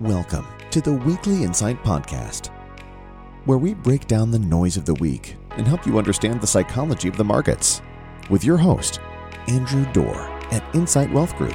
Welcome to the Weekly Insight Podcast, where we break down the noise of the week and help you understand the psychology of the markets. With your host, Andrew Dorr at Insight Wealth Group.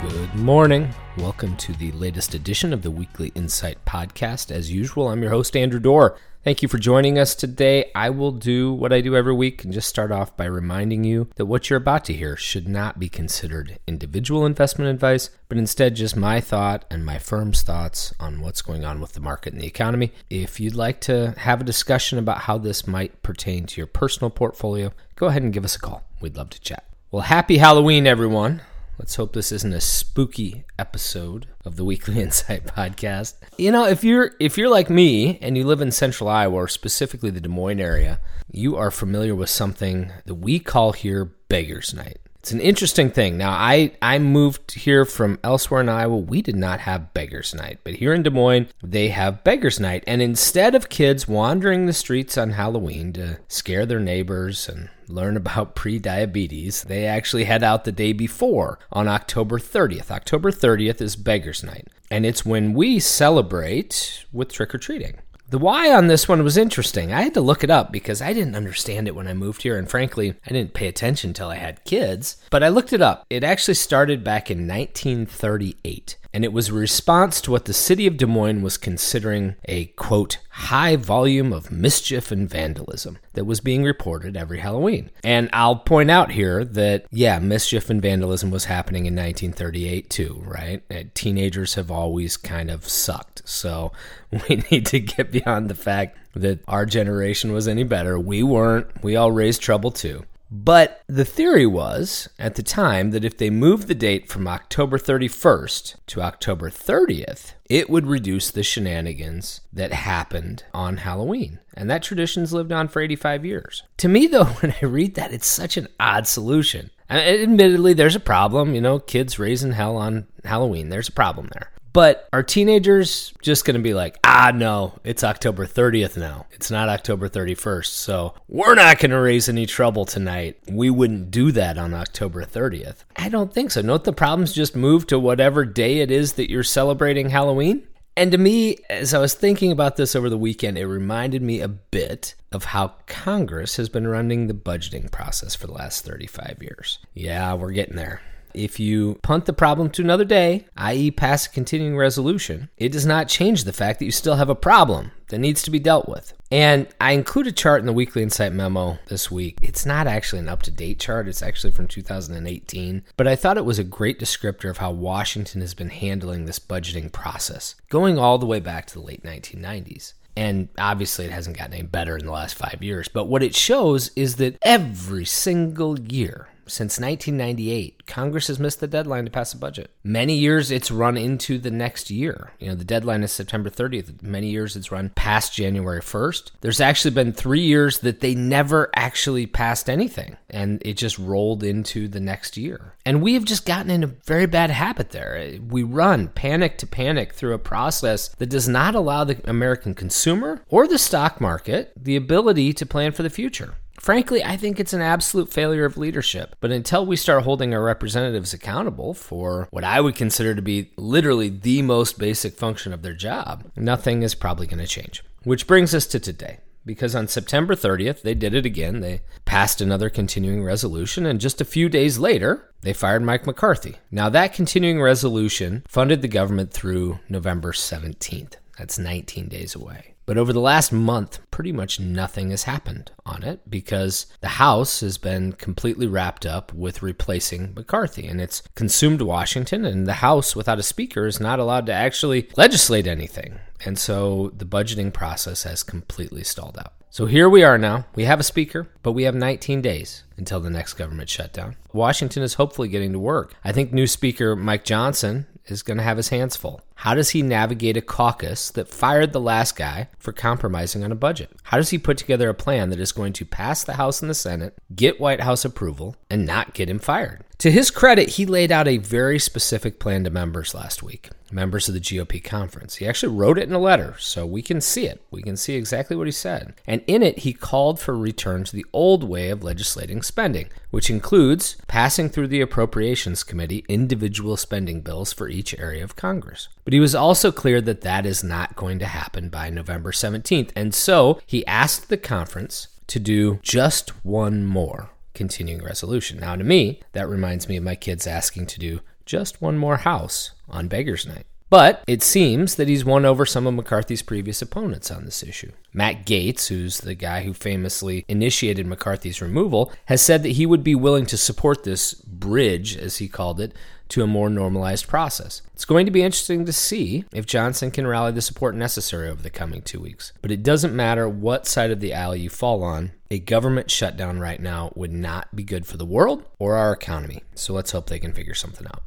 Good morning. Welcome to the latest edition of the Weekly Insight Podcast. As usual, I'm your host, Andrew Dorr. Thank you for joining us today. I will do what I do every week and just start off by reminding you that what you're about to hear should not be considered individual investment advice, but instead just my thought and my firm's thoughts on what's going on with the market and the economy. If you'd like to have a discussion about how this might pertain to your personal portfolio, go ahead and give us a call. We'd love to chat. Well, happy Halloween, everyone. Let's hope this isn't a spooky episode of the Weekly Insight podcast. You know, if you're if you're like me and you live in central Iowa or specifically the Des Moines area, you are familiar with something that we call here beggars night. It's an interesting thing. Now, I, I moved here from elsewhere in Iowa. We did not have Beggars Night, but here in Des Moines, they have Beggars Night. And instead of kids wandering the streets on Halloween to scare their neighbors and learn about pre-diabetes, they actually head out the day before on October 30th. October 30th is Beggars Night, and it's when we celebrate with trick or treating. The why on this one was interesting. I had to look it up because I didn't understand it when I moved here, and frankly, I didn't pay attention until I had kids. But I looked it up. It actually started back in 1938 and it was a response to what the city of Des Moines was considering a quote high volume of mischief and vandalism that was being reported every Halloween. And I'll point out here that yeah, mischief and vandalism was happening in 1938 too, right? Uh, teenagers have always kind of sucked. So we need to get beyond the fact that our generation was any better. We weren't. We all raised trouble too. But the theory was at the time that if they moved the date from October 31st to October 30th, it would reduce the shenanigans that happened on Halloween. And that tradition's lived on for 85 years. To me, though, when I read that, it's such an odd solution. Admittedly, there's a problem. You know, kids raising hell on Halloween, there's a problem there. But are teenagers just going to be like, ah, no, it's October 30th now. It's not October 31st. So we're not going to raise any trouble tonight. We wouldn't do that on October 30th. I don't think so. Note the problems just move to whatever day it is that you're celebrating Halloween. And to me, as I was thinking about this over the weekend, it reminded me a bit of how Congress has been running the budgeting process for the last 35 years. Yeah, we're getting there. If you punt the problem to another day, i.e., pass a continuing resolution, it does not change the fact that you still have a problem that needs to be dealt with. And I include a chart in the weekly insight memo this week. It's not actually an up to date chart, it's actually from 2018. But I thought it was a great descriptor of how Washington has been handling this budgeting process, going all the way back to the late 1990s. And obviously, it hasn't gotten any better in the last five years. But what it shows is that every single year, since 1998, Congress has missed the deadline to pass a budget. Many years it's run into the next year. You know, the deadline is September 30th. Many years it's run past January 1st. There's actually been three years that they never actually passed anything, and it just rolled into the next year. And we have just gotten in a very bad habit there. We run panic to panic through a process that does not allow the American consumer or the stock market the ability to plan for the future. Frankly, I think it's an absolute failure of leadership. But until we start holding our representatives accountable for what I would consider to be literally the most basic function of their job, nothing is probably going to change. Which brings us to today. Because on September 30th, they did it again. They passed another continuing resolution, and just a few days later, they fired Mike McCarthy. Now, that continuing resolution funded the government through November 17th. That's 19 days away. But over the last month, pretty much nothing has happened on it because the House has been completely wrapped up with replacing McCarthy. And it's consumed Washington, and the House, without a speaker, is not allowed to actually legislate anything. And so the budgeting process has completely stalled out. So here we are now. We have a speaker, but we have 19 days until the next government shutdown. Washington is hopefully getting to work. I think new Speaker Mike Johnson is going to have his hands full. How does he navigate a caucus that fired the last guy for compromising on a budget? How does he put together a plan that is going to pass the House and the Senate, get White House approval, and not get him fired? To his credit, he laid out a very specific plan to members last week, members of the GOP conference. He actually wrote it in a letter, so we can see it. We can see exactly what he said. And in it, he called for a return to the old way of legislating spending, which includes passing through the Appropriations Committee individual spending bills for each area of Congress. But he was also clear that that is not going to happen by November 17th. And so he asked the conference to do just one more continuing resolution. Now, to me, that reminds me of my kids asking to do just one more house on Beggars Night. But it seems that he's won over some of McCarthy's previous opponents on this issue. Matt Gaetz, who's the guy who famously initiated McCarthy's removal, has said that he would be willing to support this bridge, as he called it, to a more normalized process. It's going to be interesting to see if Johnson can rally the support necessary over the coming two weeks. But it doesn't matter what side of the aisle you fall on, a government shutdown right now would not be good for the world or our economy. So let's hope they can figure something out.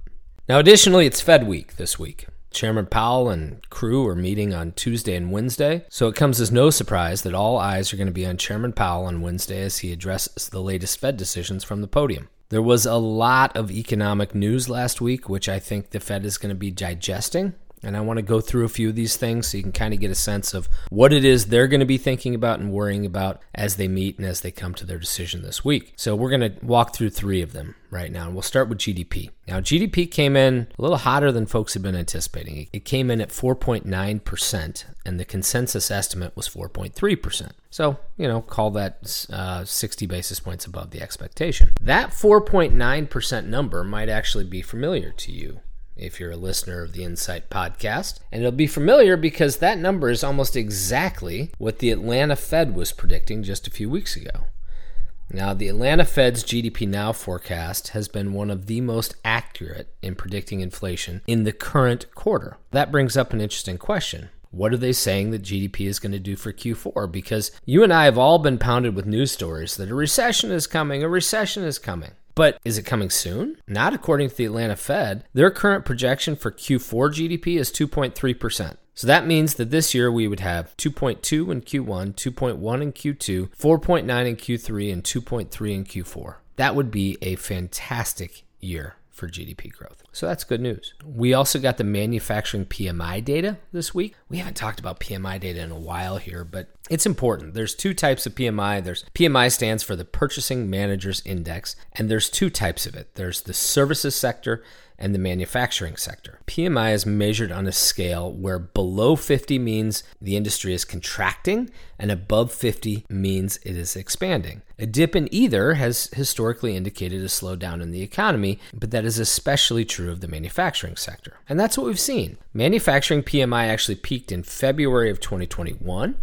Now, additionally, it's Fed week this week. Chairman Powell and crew are meeting on Tuesday and Wednesday, so it comes as no surprise that all eyes are going to be on Chairman Powell on Wednesday as he addresses the latest Fed decisions from the podium. There was a lot of economic news last week, which I think the Fed is going to be digesting. And I want to go through a few of these things so you can kind of get a sense of what it is they're going to be thinking about and worrying about as they meet and as they come to their decision this week. So we're going to walk through three of them right now. And we'll start with GDP. Now, GDP came in a little hotter than folks had been anticipating. It came in at 4.9%, and the consensus estimate was 4.3%. So, you know, call that uh, 60 basis points above the expectation. That 4.9% number might actually be familiar to you if you're a listener of the Insight podcast. And it'll be familiar because that number is almost exactly what the Atlanta Fed was predicting just a few weeks ago. Now, the Atlanta Fed's GDP Now forecast has been one of the most accurate in predicting inflation in the current quarter. That brings up an interesting question. What are they saying that GDP is going to do for Q4? Because you and I have all been pounded with news stories that a recession is coming, a recession is coming. But is it coming soon? Not according to the Atlanta Fed. Their current projection for Q4 GDP is 2.3%. So that means that this year we would have 2.2 in Q1, 2.1 in Q2, 4.9 in Q3, and 2.3 in Q4. That would be a fantastic year for GDP growth. So that's good news. We also got the manufacturing PMI data this week. We haven't talked about PMI data in a while here, but it's important. There's two types of PMI. There's PMI stands for the Purchasing Managers Index, and there's two types of it. There's the services sector and the manufacturing sector. PMI is measured on a scale where below 50 means the industry is contracting and above 50 means it is expanding. A dip in either has historically indicated a slowdown in the economy, but that is especially true of the manufacturing sector. And that's what we've seen. Manufacturing PMI actually peaked in February of 2021.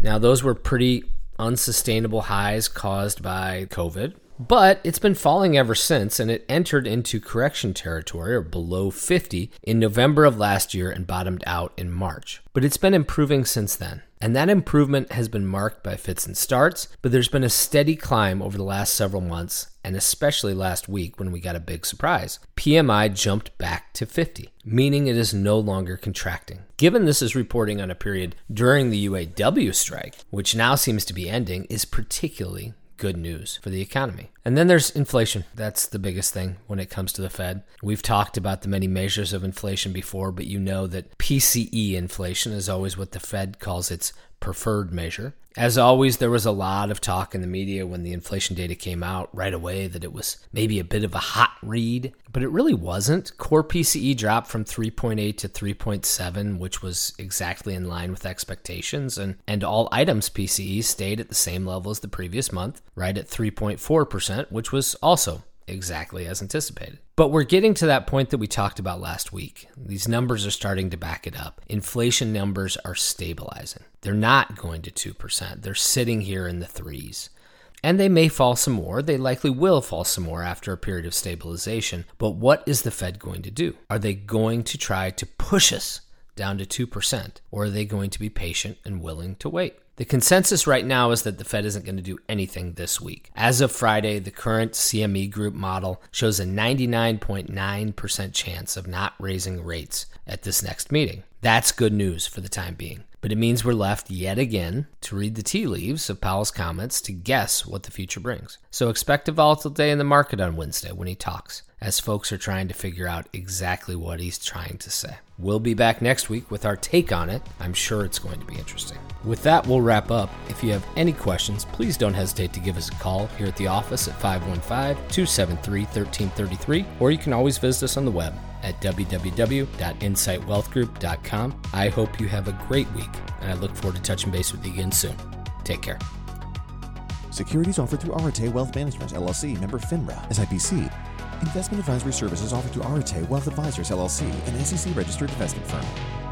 Now, those were pretty unsustainable highs caused by COVID, but it's been falling ever since, and it entered into correction territory or below 50 in November of last year and bottomed out in March. But it's been improving since then. And that improvement has been marked by fits and starts, but there's been a steady climb over the last several months, and especially last week when we got a big surprise. PMI jumped back to 50, meaning it is no longer contracting. Given this is reporting on a period during the UAW strike, which now seems to be ending, is particularly good news for the economy. And then there's inflation. That's the biggest thing when it comes to the Fed. We've talked about the many measures of inflation before, but you know that PCE inflation is always what the Fed calls its preferred measure. As always, there was a lot of talk in the media when the inflation data came out right away that it was maybe a bit of a hot read, but it really wasn't. Core PCE dropped from 3.8 to 3.7, which was exactly in line with expectations, and, and all items PCE stayed at the same level as the previous month, right at 3.4%, which was also exactly as anticipated. But we're getting to that point that we talked about last week. These numbers are starting to back it up. Inflation numbers are stabilizing. They're not going to 2%. They're sitting here in the threes. And they may fall some more. They likely will fall some more after a period of stabilization. But what is the Fed going to do? Are they going to try to push us down to 2%? Or are they going to be patient and willing to wait? The consensus right now is that the Fed isn't going to do anything this week. As of Friday, the current CME group model shows a 99.9% chance of not raising rates at this next meeting. That's good news for the time being. but it means we're left yet again to read the tea leaves of Powell's comments to guess what the future brings. So expect a volatile day in the market on Wednesday when he talks, as folks are trying to figure out exactly what he's trying to say. We'll be back next week with our take on it. I'm sure it's going to be interesting. With that, we'll wrap up. If you have any questions, please don't hesitate to give us a call here at the office at 515 273 1333, or you can always visit us on the web at www.insightwealthgroup.com. I hope you have a great week, and I look forward to touching base with you again soon. Take care. Securities offered through Arete Wealth Management, LLC, member FINRA, SIPC. Investment advisory services offered through Arete Wealth Advisors, LLC, an SEC registered investment firm.